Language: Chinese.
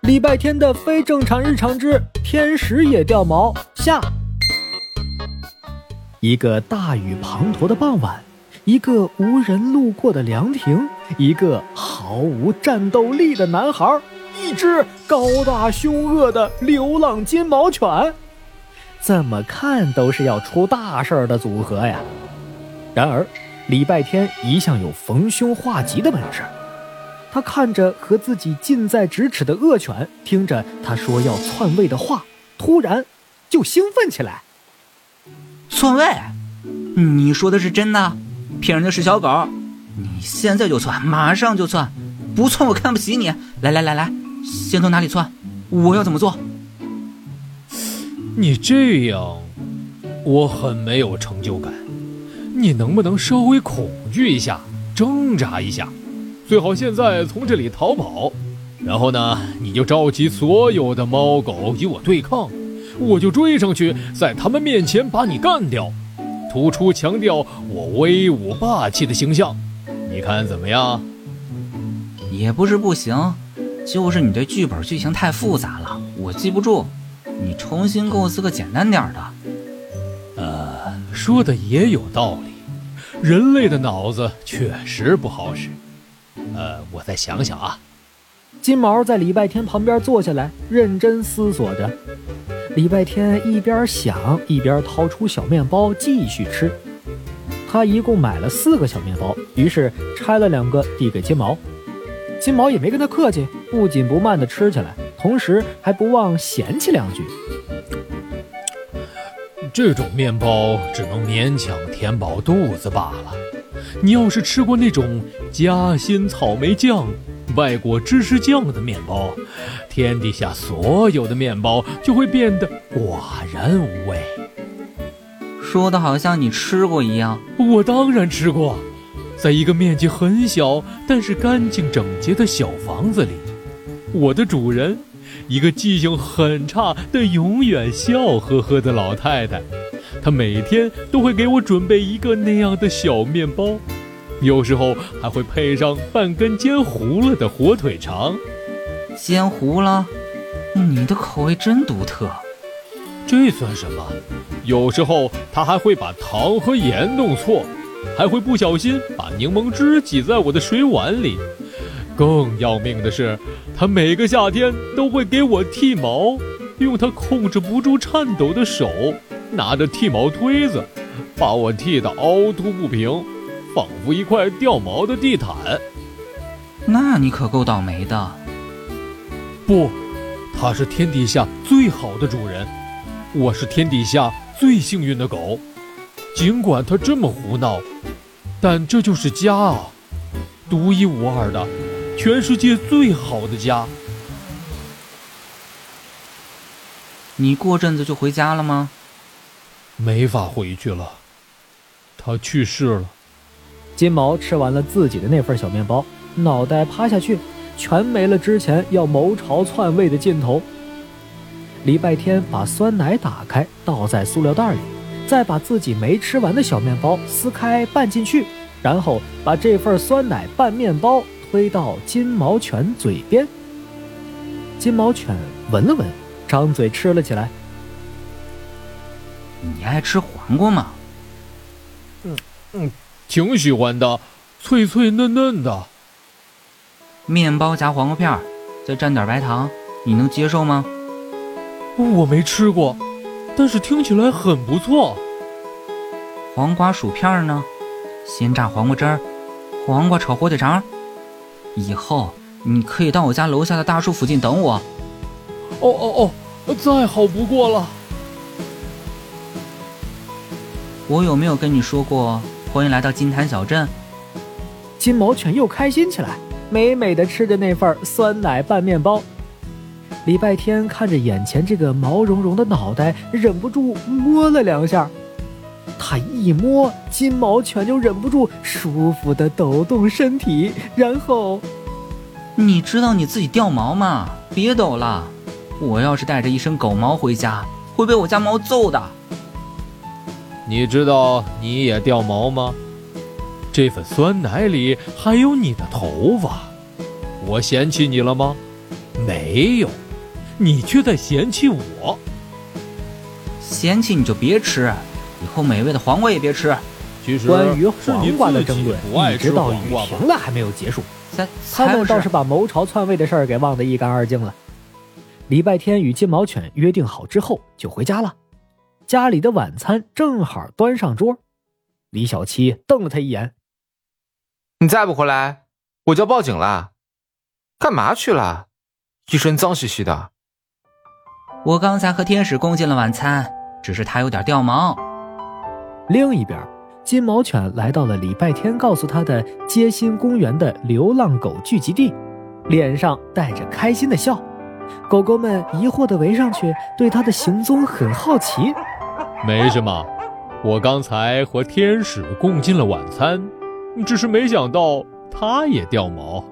礼拜天的非正常日常之天使也掉毛下。一个大雨滂沱的傍晚，一个无人路过的凉亭，一个毫无战斗力的男孩，一只高大凶恶的流浪金毛犬，怎么看都是要出大事儿的组合呀！然而，礼拜天一向有逢凶化吉的本事。他看着和自己近在咫尺的恶犬，听着他说要篡位的话，突然就兴奋起来。篡位？你说的是真的？骗人的是小狗！你现在就窜，马上就窜！不窜我看不起你！来来来来，先从哪里窜？我要怎么做？你这样，我很没有成就感。你能不能稍微恐惧一下，挣扎一下？最好现在从这里逃跑，然后呢，你就召集所有的猫狗与我对抗，我就追上去，在他们面前把你干掉，突出强调我威武霸气的形象，你看怎么样？也不是不行，就是你这剧本剧情太复杂了，我记不住，你重新构思个简单点的。呃，说的也有道理，人类的脑子确实不好使。呃，我再想想啊。金毛在礼拜天旁边坐下来，认真思索着。礼拜天一边想，一边掏出小面包继续吃。他一共买了四个小面包，于是拆了两个递给金毛。金毛也没跟他客气，不紧不慢地吃起来，同时还不忘嫌弃两句：“这种面包只能勉强填饱肚子罢了。”你要是吃过那种夹心草莓酱、外国芝士酱的面包，天底下所有的面包就会变得寡然无味。说的好像你吃过一样。我当然吃过，在一个面积很小但是干净整洁的小房子里，我的主人，一个记性很差但永远笑呵呵的老太太。她每天都会给我准备一个那样的小面包，有时候还会配上半根煎糊了的火腿肠。煎糊了？你的口味真独特。这算什么？有时候她还会把糖和盐弄错，还会不小心把柠檬汁挤在我的水碗里。更要命的是，他每个夏天都会给我剃毛，用他控制不住颤抖的手。拿着剃毛推子，把我剃得凹凸不平，仿佛一块掉毛的地毯。那你可够倒霉的。不，他是天底下最好的主人，我是天底下最幸运的狗。尽管他这么胡闹，但这就是家啊，独一无二的，全世界最好的家。你过阵子就回家了吗？没法回去了，他去世了。金毛吃完了自己的那份小面包，脑袋趴下去，全没了之前要谋朝篡位的劲头。礼拜天把酸奶打开，倒在塑料袋里，再把自己没吃完的小面包撕开拌进去，然后把这份酸奶拌面包推到金毛犬嘴边。金毛犬闻了闻，张嘴吃了起来。你爱吃黄瓜吗？嗯嗯，挺喜欢的，脆脆嫩嫩的。面包夹黄瓜片，再蘸点白糖，你能接受吗？我没吃过，但是听起来很不错。黄瓜薯片呢？鲜榨黄瓜汁儿，黄瓜炒火腿肠。以后你可以到我家楼下的大树附近等我。哦哦哦，再好不过了。我有没有跟你说过欢迎来到金坛小镇？金毛犬又开心起来，美美的吃着那份酸奶拌面包。礼拜天看着眼前这个毛茸茸的脑袋，忍不住摸了两下。他一摸，金毛犬就忍不住舒服的抖动身体，然后，你知道你自己掉毛吗？别抖了，我要是带着一身狗毛回家，会被我家猫揍的。你知道你也掉毛吗？这份酸奶里还有你的头发，我嫌弃你了吗？没有，你却在嫌弃我。嫌弃你就别吃，以后美味的黄瓜也别吃。其实关于黄瓜的争论一直到雨停了还没有结束，三他们倒是把谋朝篡位的事儿给忘得一干二净了。礼拜天与金毛犬约定好之后就回家了，家里的晚餐正好端上桌。李小七瞪了他一眼，你再不回来，我就要报警了。干嘛去了？一身脏兮兮的。我刚才和天使共进了晚餐，只是他有点掉毛。另一边，金毛犬来到了礼拜天告诉他的街心公园的流浪狗聚集地，脸上带着开心的笑。狗狗们疑惑地围上去，对他的行踪很好奇。没什么，我刚才和天使共进了晚餐，只是没想到它也掉毛。